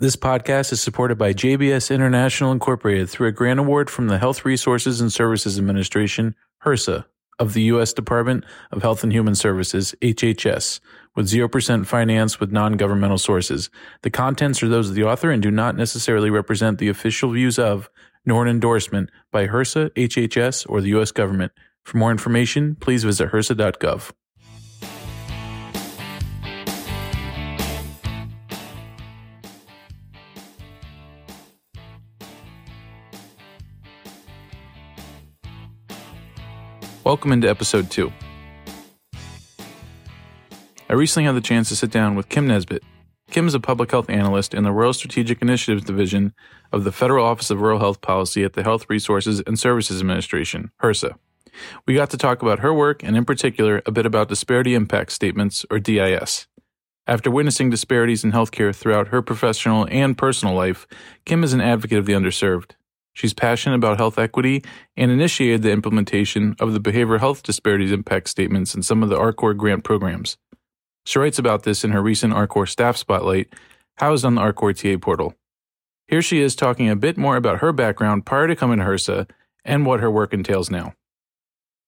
This podcast is supported by JBS International Incorporated through a grant award from the Health Resources and Services Administration, HRSA, of the U.S. Department of Health and Human Services, HHS, with 0% finance with non governmental sources. The contents are those of the author and do not necessarily represent the official views of, nor an endorsement by HRSA, HHS, or the U.S. government. For more information, please visit hrsa.gov. Welcome into episode two. I recently had the chance to sit down with Kim Nesbitt. Kim is a public health analyst in the Rural Strategic Initiatives Division of the Federal Office of Rural Health Policy at the Health Resources and Services Administration, HRSA. We got to talk about her work and, in particular, a bit about disparity impact statements, or DIS. After witnessing disparities in healthcare throughout her professional and personal life, Kim is an advocate of the underserved. She's passionate about health equity and initiated the implementation of the behavioral health disparities impact statements in some of the RCORP grant programs. She writes about this in her recent RCORP staff spotlight, housed on the RCORP TA portal. Here she is talking a bit more about her background prior to coming to HRSA and what her work entails now.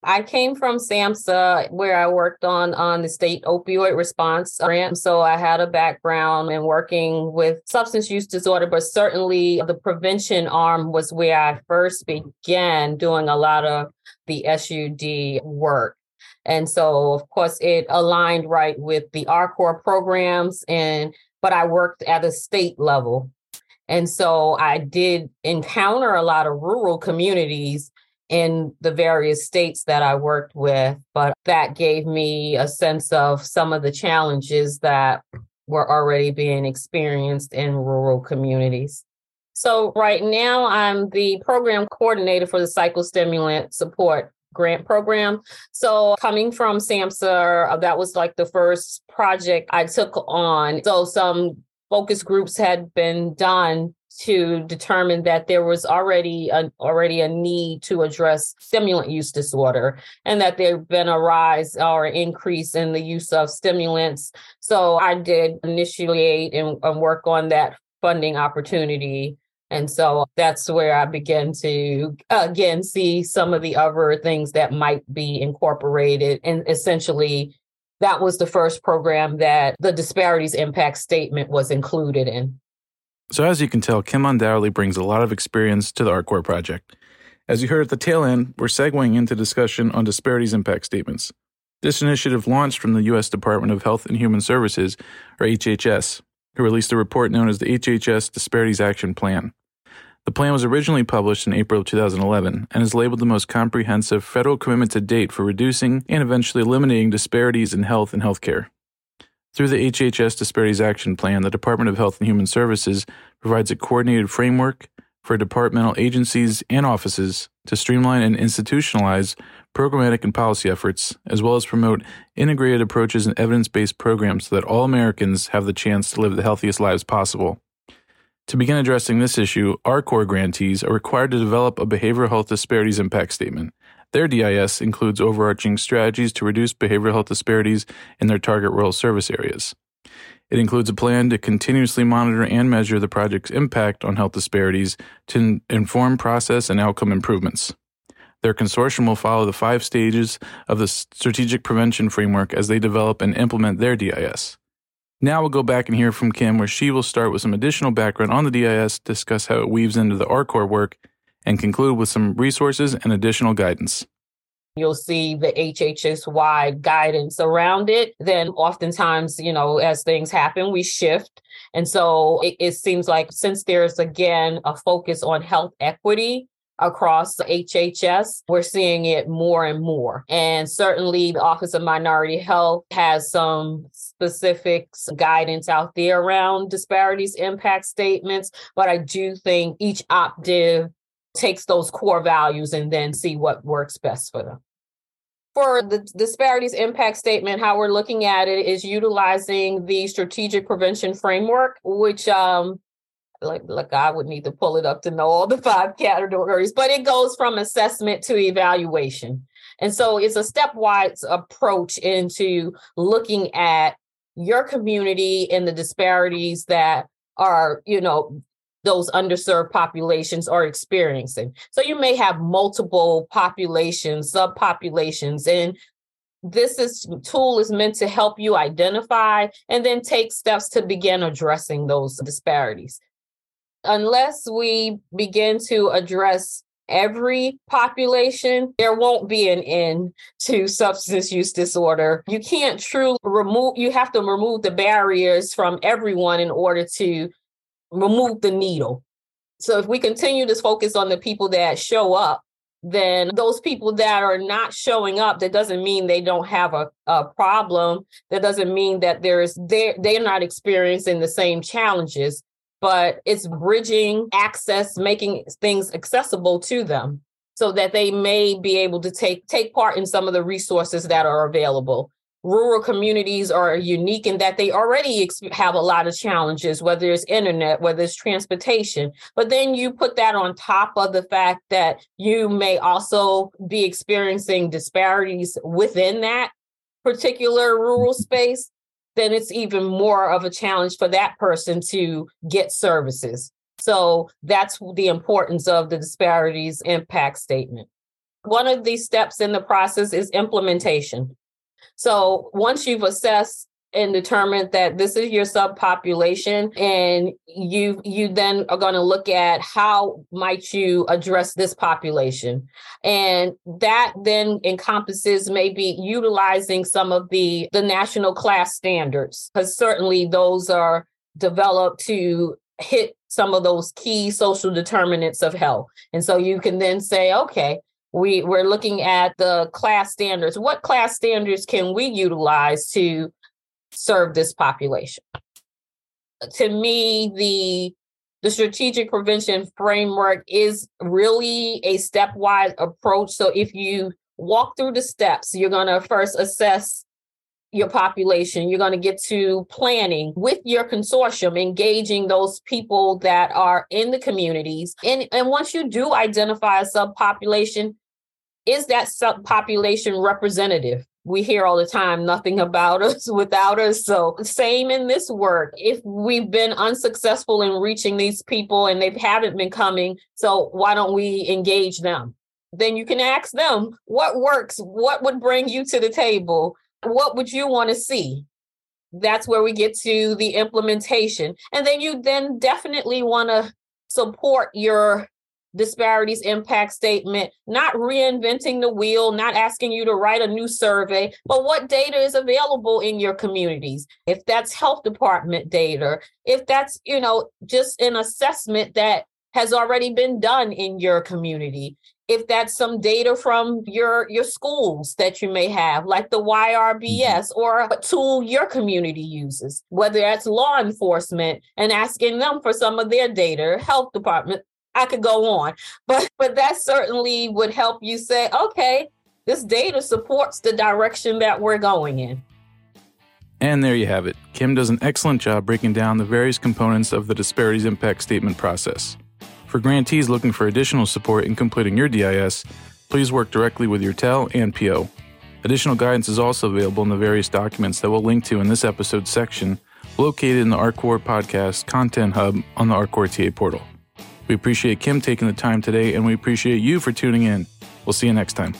I came from SAMHSA, where I worked on on the state opioid response grant. So I had a background in working with substance use disorder, but certainly the prevention arm was where I first began doing a lot of the SUD work. And so, of course, it aligned right with the RCORP programs, and but I worked at a state level. And so I did encounter a lot of rural communities in the various states that I worked with, but that gave me a sense of some of the challenges that were already being experienced in rural communities. So, right now, I'm the program coordinator for the psychostimulant support grant program. So, coming from SAMHSA, uh, that was like the first project I took on. So, some focus groups had been done to determine that there was already a, already a need to address stimulant use disorder and that there had been a rise or increase in the use of stimulants. So I did initiate and, and work on that funding opportunity. And so that's where I began to again see some of the other things that might be incorporated. And essentially, that was the first program that the disparities impact statement was included in. So, as you can tell, Kim undoubtedly brings a lot of experience to the RCORP project. As you heard at the tail end, we're segueing into discussion on disparities impact statements. This initiative launched from the U.S. Department of Health and Human Services, or HHS, who released a report known as the HHS Disparities Action Plan. The plan was originally published in April of 2011 and is labeled the most comprehensive federal commitment to date for reducing and eventually eliminating disparities in health and healthcare. Through the HHS Disparities Action Plan, the Department of Health and Human Services provides a coordinated framework for departmental agencies and offices to streamline and institutionalize programmatic and policy efforts, as well as promote integrated approaches and evidence based programs so that all Americans have the chance to live the healthiest lives possible. To begin addressing this issue, RCORP grantees are required to develop a behavioral health disparities impact statement their DIS includes overarching strategies to reduce behavioral health disparities in their target rural service areas. It includes a plan to continuously monitor and measure the project's impact on health disparities to inform process and outcome improvements. Their consortium will follow the five stages of the strategic prevention framework as they develop and implement their DIS. Now we'll go back and hear from Kim, where she will start with some additional background on the DIS, discuss how it weaves into the RCORP work, and conclude with some resources and additional guidance. You'll see the HHS wide guidance around it. Then, oftentimes, you know, as things happen, we shift. And so it, it seems like since there's again a focus on health equity, across HHS, we're seeing it more and more. And certainly the Office of Minority Health has some specific guidance out there around disparities impact statements, but I do think each OpDiv takes those core values and then see what works best for them. For the disparities impact statement, how we're looking at it is utilizing the strategic prevention framework, which um, like like I would need to pull it up to know all the five categories, but it goes from assessment to evaluation. And so it's a stepwise approach into looking at your community and the disparities that are, you know, those underserved populations are experiencing. So you may have multiple populations, subpopulations, and this is tool is meant to help you identify and then take steps to begin addressing those disparities. Unless we begin to address every population, there won't be an end to substance use disorder. You can't truly remove, you have to remove the barriers from everyone in order to remove the needle. So if we continue to focus on the people that show up, then those people that are not showing up, that doesn't mean they don't have a, a problem. That doesn't mean that there's they're they're not experiencing the same challenges, but it's bridging access, making things accessible to them so that they may be able to take take part in some of the resources that are available rural communities are unique in that they already have a lot of challenges, whether it's internet, whether it's transportation. But then you put that on top of the fact that you may also be experiencing disparities within that particular rural mm-hmm. space, then it's even more of a challenge for that person to get services. So that's the importance of the disparities impact statement. One of these steps in the process is implementation. So once you've assessed and determined that this is your subpopulation and you you then are going to look at how might you address this population. And that then encompasses maybe utilizing some of the the national CLAS standards because certainly those are developed to hit some of those key social determinants of health. And so you can then say okay we we're looking at the CLAS standards what CLAS standards can we utilize to serve this population to me the the strategic prevention framework is really a stepwise approach so if you walk through the steps you're going to first assess your population. You're going to get to planning with your consortium, engaging those people that are in the communities. And, and once you do identify a subpopulation, is that subpopulation representative? We hear all the time nothing about us without us. So, same in this work. If we've been unsuccessful in reaching these people and they haven't been coming, so why don't we engage them? Then you can ask them what works, what would bring you to the table, what would you want to see? That's where we get to the implementation. And then you then definitely want to support your disparities impact statement, not reinventing the wheel, not asking you to write a new survey, but what data is available in your communities. If that's health department data, if that's, you know, just an assessment that has already been done in your community. If that's some data from your your schools that you may have, like the YRBS mm-hmm. or a tool your community uses, whether that's law enforcement and asking them for some of their data, health department, I could go on, but but that certainly would help you say, okay, this data supports the direction that we're going in. And there you have it. Kim does an excellent job breaking down the various components of the disparities impact statement process. For grantees looking for additional support in completing your DIS, please work directly with your TEL and PO. Additional guidance is also available in the various documents that we'll link to in this episode section, located in the RCORP podcast content hub on the RCORP TA portal. We appreciate Kim taking the time today, and we appreciate you for tuning in. We'll see you next time.